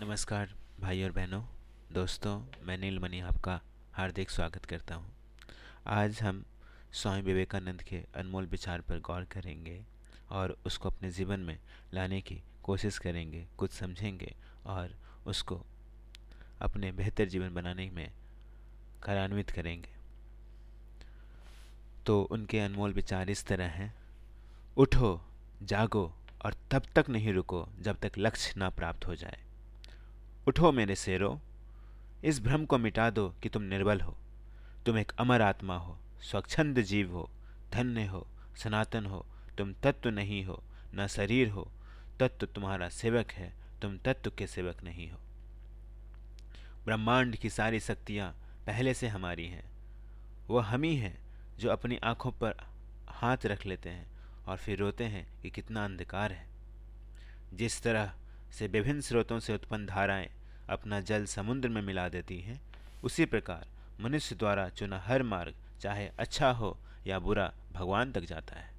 नमस्कार भाई और बहनों। दोस्तों, मैं नीलमणि आपका हार्दिक स्वागत करता हूँ। आज हम स्वामी विवेकानंद के अनमोल विचार पर गौर करेंगे और उसको अपने जीवन में लाने की कोशिश करेंगे, कुछ समझेंगे और उसको अपने बेहतर जीवन बनाने में कार्यान्वित करेंगे। तो उनके अनमोल विचार इस तरह हैं। उठो, जागो और तब तक नहीं रुको जब तक लक्ष्य ना प्राप्त हो जाए। उठो मेरे शेरों, इस भ्रम को मिटा दो कि तुम निर्बल हो। तुम एक अमर आत्मा हो, स्वच्छंद जीव हो, धन्य हो, सनातन हो, तुम तत्व नहीं हो, न शरीर हो, तत्व तुम्हारा सेवक है, तुम तत्व के सेवक नहीं हो। ब्रह्मांड की सारी शक्तियाँ पहले से हमारी हैं। वह हम ही हैं जो अपनी आँखों पर हाथ रख लेते हैं और फिर रोते हैं कि कितना अंधकार है। जिस तरह से विभिन्न स्रोतों से उत्पन्न धाराएँ अपना जल समुद्र में मिला देती हैं। उसी प्रकार मनुष्य द्वारा चुना हर मार्ग, चाहे अच्छा हो या बुरा, भगवान तक जाता है।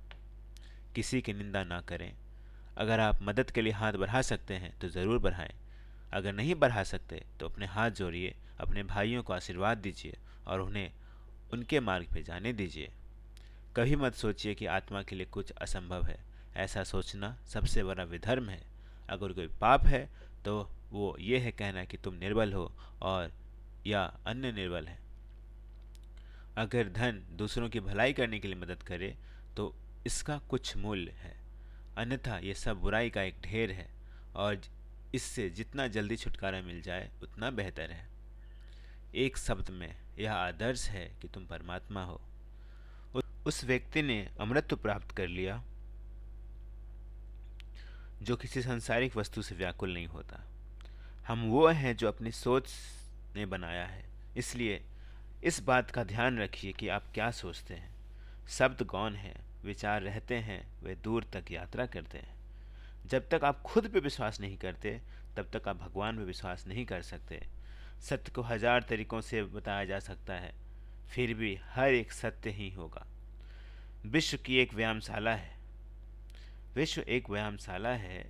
किसी की निंदा ना करें। अगर आप मदद के लिए हाथ बढ़ा सकते हैं तो ज़रूर बढ़ाएँ। अगर नहीं बढ़ा सकते तो अपने हाथ जोड़िए, अपने भाइयों को आशीर्वाद दीजिए और उन्हें, उनके मार्ग पर जाने दीजिए। कभी मत सोचिए कि आत्मा के लिए कुछ असंभव है। ऐसा सोचना सबसे बड़ा विधर्म है। अगर कोई पाप है तो वो ये है कहना कि तुम निर्बल हो और, या अन्य निर्बल है। अगर धन दूसरों की भलाई करने के लिए मदद करे तो इसका कुछ मूल्य है। अन्यथा ये सब बुराई का एक ढेर है और इससे जितना जल्दी छुटकारा मिल जाए, उतना बेहतर है। एक शब्द में यह आदर्श है कि तुम परमात्मा हो। उस व्यक्ति ने अमृत प्राप्त कर लिया जो किसी सांसारिक वस्तु से व्याकुल नहीं होता। हम वो हैं जो अपनी सोच ने बनाया है। इसलिए इस बात का ध्यान रखिए कि आप क्या सोचते हैं। शब्द गौन है, विचार रहते हैं, वे दूर तक यात्रा करते हैं। जब तक आप खुद पे विश्वास नहीं करते, तब तक आप भगवान पे विश्वास नहीं कर सकते। सत्य को हज़ार तरीकों से बताया जा सकता है, फिर भी हर एक सत्य ही होगा। विश्व की एक व्यायामशाला है। विश्व एक व्यायामशाला है,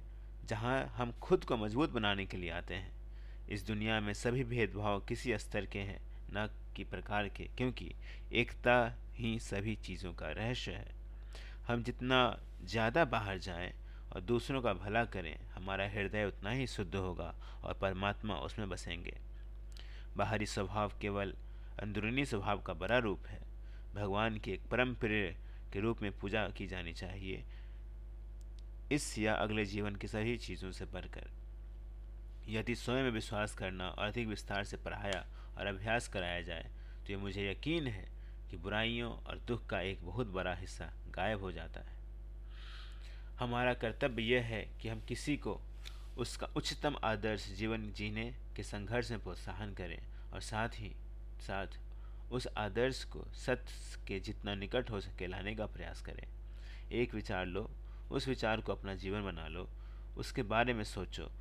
जहाँ हम खुद को मज़बूत बनाने के लिए आते हैं। इस दुनिया में सभी भेदभाव किसी स्तर के हैं, न कि प्रकार के, क्योंकि एकता ही सभी चीज़ों का रहस्य है। हम जितना ज़्यादा बाहर जाएँ और दूसरों का भला करें, हमारा हृदय उतना ही शुद्ध होगा और परमात्मा उसमें बसेंगे। बाहरी स्वभाव केवल अंदरूनी स्वभाव का बड़ा रूप है। भगवान की एक परम प्रिय के रूप में पूजा की जानी चाहिए इस या अगले जीवन की सभी चीज़ों से बढ़कर। यदि स्वयं में विश्वास करना और अधिक विस्तार से पढ़ाया और अभ्यास कराया जाए तो ये मुझे यकीन है कि बुराइयों और दुख का एक बहुत बड़ा हिस्सा गायब हो जाता है। हमारा कर्तव्य यह है कि हम किसी को उसका उच्चतम आदर्श जीवन जीने के संघर्ष में प्रोत्साहन करें और साथ ही साथ उस आदर्श को सत्य के जितना निकट हो सके लाने का प्रयास करें। एक विचार लो उस विचार को अपना जीवन बना लो, उसके बारे में सोचो,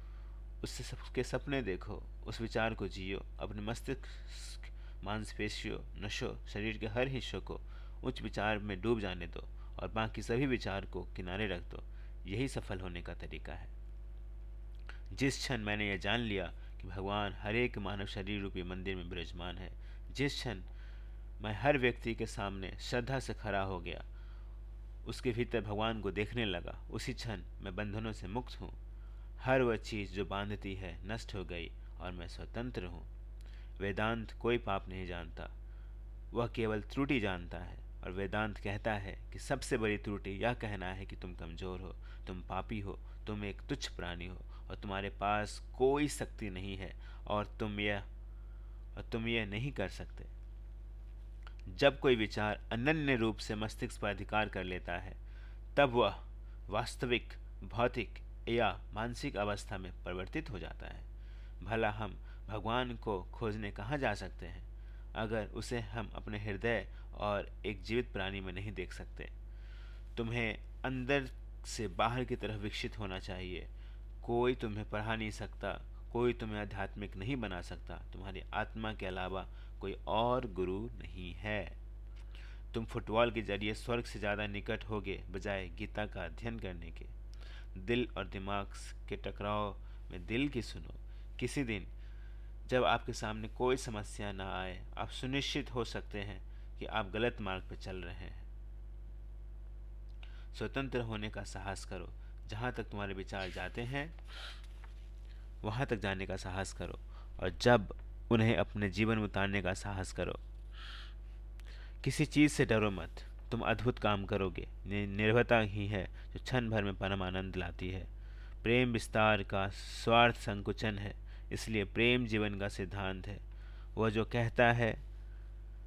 उससे सबके सपने देखो, उस विचार को जियो, अपने मस्तिष्क, मांसपेशियों, नशों, शरीर के हर हिस्सों को उच्च विचार में डूब जाने दो और बाकी सभी विचार को किनारे रख दो। यही सफल होने का तरीका है। जिस क्षण मैंने यह जान लिया कि भगवान हर एक मानव शरीर रूपी मंदिर में विराजमान है, जिस क्षण मैं हर व्यक्ति के सामने श्रद्धा से खड़ा हो गया उसके भीतर भगवान को देखने लगा। उसी क्षण मैं बंधनों से मुक्त हूँ। हर वह चीज़ जो बांधती है नष्ट हो गई और मैं स्वतंत्र हूँ। वेदांत कोई पाप नहीं जानता। वह केवल त्रुटि जानता है और वेदांत कहता है कि सबसे बड़ी त्रुटि यह कहना है कि तुम कमज़ोर हो, तुम पापी हो, तुम एक तुच्छ प्राणी हो और तुम्हारे पास कोई शक्ति नहीं है और तुम यह, और तुम यह नहीं कर सकते। जब कोई विचार अनन्य रूप से मस्तिष्क पर अधिकार कर लेता है, तब वह वास्तविक, भौतिक या मानसिक अवस्था में परिवर्तित हो जाता है। भला हम भगवान को खोजने कहाँ जा सकते हैं, अगर उसे हम अपने हृदय और एक जीवित प्राणी में नहीं देख सकते? तुम्हें अंदर से बाहर की तरफ़ विकसित होना चाहिए। कोई तुम्हें पढ़ा नहीं सकता, कोई तुम्हें आध्यात्मिक नहीं बना सकता। तुम्हारी आत्मा के अलावा कोई और गुरु नहीं है। तुम फुटबॉल के ज़रिए स्वर्ग से ज़्यादा निकट होगे, बजाय गीता का अध्ययन करने के। दिल और दिमाग के टकराव में दिल की सुनो। किसी दिन जब आपके सामने कोई समस्या ना आए, आप सुनिश्चित हो सकते हैं कि आप गलत मार्ग पर चल रहे हैं। स्वतंत्र होने का साहस करो। जहाँ तक तुम्हारे विचार जाते हैं, वहाँ तक जाने का साहस करो। और जब उन्हें अपने जीवन में उतारने का साहस करो। किसी चीज़ से डरो मत। तुम अद्भुत काम करोगे। निर्भरता ही है जो क्षण भर में परम आनंद लाती है। प्रेम विस्तार का स्वार्थ संकुचन है, इसलिए प्रेम जीवन का सिद्धांत है। वह जो कहता है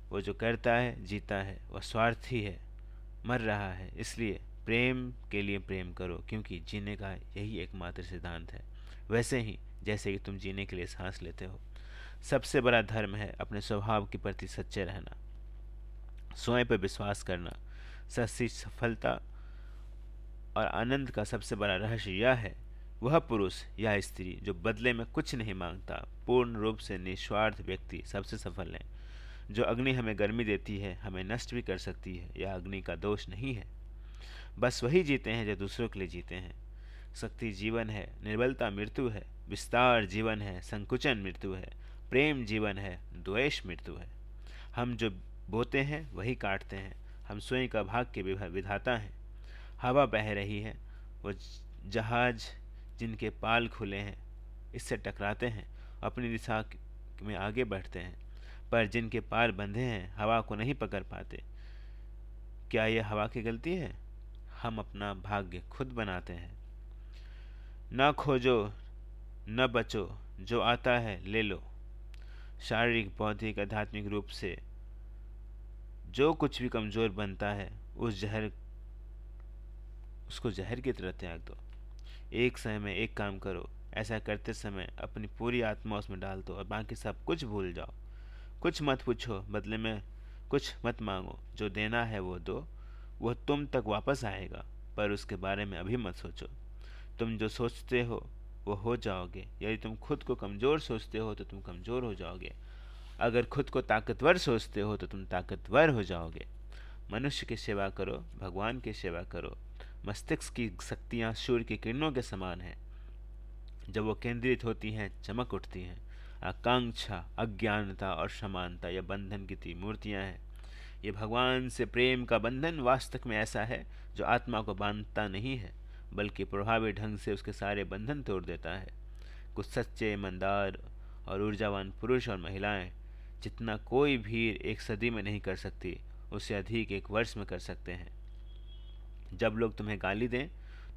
वो जो करता है, जीता है। वह स्वार्थी है, मर रहा है। इसलिए प्रेम के लिए प्रेम करो, क्योंकि जीने का यही एकमात्र सिद्धांत है। वैसे ही, जैसे कि तुम जीने के लिए सांस लेते हो। सबसे बड़ा धर्म है अपने स्वभाव के प्रति सच्चे रहना। स्वयं पर विश्वास करना। सच्ची सफलता और आनंद का सबसे बड़ा रहस्य यह है, वह पुरुष या स्त्री जो बदले में कुछ नहीं माँगता, पूर्ण रूप से निस्वार्थ व्यक्ति सबसे सफल है। जो अग्नि हमें गर्मी देती है, हमें नष्ट भी कर सकती है यह अग्नि का दोष नहीं है। बस वही जीते हैं जो दूसरों के लिए जीते हैं। शक्ति जीवन है, निर्बलता मृत्यु है, विस्तार जीवन है, संकुचन मृत्यु है। प्रेम जीवन है, द्वेष मृत्यु है। हम जो बोते हैं, वही काटते हैं। हम स्वयं का भाग के विधाता हैं। हवा बह रही है, वो जहाज़ जिनके पाल खुले हैं, इससे टकराते हैं, अपनी दिशा में आगे बढ़ते हैं। पर जिनके पाल बंधे हैं, हवा को नहीं पकड़ पाते। क्या यह हवा की गलती है? हम अपना भाग्य खुद बनाते हैं। न खोजो, न बचो, जो आता है, ले लो। शारीरिक, बौद्धिक, आध्यात्मिक रूप से जो कुछ भी कमज़ोर बनता है, उस जहर, उसको जहर की तरह त्याग दो एक समय में एक काम करो, ऐसा करते समय अपनी पूरी आत्मा उसमें डाल दो और बाकी सब कुछ भूल जाओ। कुछ मत पूछो, बदले में कुछ मत मांगो। जो देना है वो दो वह तुम तक वापस आएगा, पर उसके बारे में अभी मत सोचो। तुम जो सोचते हो वो हो जाओगे। यदि तुम खुद को कमज़ोर सोचते हो तो तुम कमज़ोर हो जाओगे। अगर खुद को ताकतवर सोचते हो तो तुम ताकतवर हो जाओगे। मनुष्य की सेवा करो, भगवान की सेवा करो। मस्तिष्क की शक्तियाँ सूर्य की किरणों के समान हैं। जब वो केंद्रित होती हैं, चमक उठती हैं। आकांक्षा, अज्ञानता और समानता यह बंधन की मूर्तियाँ हैं। ये भगवान से प्रेम का बंधन वास्तव में ऐसा है जो आत्मा को बांधता नहीं है। बल्कि प्रभावी ढंग से उसके सारे बंधन तोड़ देता है। कुछ सच्चे, ईमानदार और ऊर्जावान पुरुष और महिलाएँ जितना कोई भीड़ एक सदी में नहीं कर सकती उससे अधिक एक वर्ष में कर सकते हैं। जब लोग तुम्हें गाली दें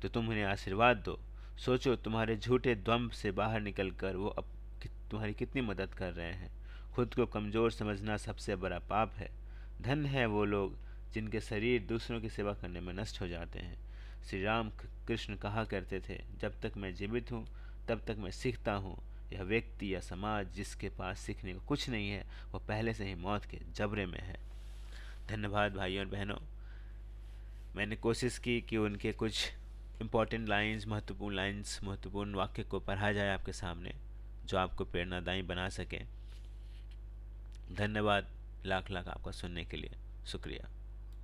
तो तुम उन्हें आशीर्वाद दो। सोचो तुम्हारे झूठे द्वंब से बाहर निकलकर वो अब तुम्हारी कितनी मदद कर रहे हैं। खुद को कमज़ोर समझना सबसे बड़ा पाप है। धन है वो लोग जिनके शरीर दूसरों की सेवा करने में नष्ट हो जाते हैं। श्री राम कृष्ण कहा करते थे, जब तक मैं जीवित हूँ, तब तक मैं सीखता हूँ। यह व्यक्ति या समाज जिसके पास सीखने को कुछ नहीं है, वह पहले से ही मौत के जबरे में है। धन्यवाद भाइयों और बहनों। मैंने कोशिश की कि उनके कुछ इंपॉर्टेंट लाइंस महत्वपूर्ण लाइंस महत्वपूर्ण वाक्य को पढ़ा जाए आपके सामने, जो आपको प्रेरणादायी बना सके। धन्यवाद लाख लाख आपका सुनने के लिए। शुक्रिया।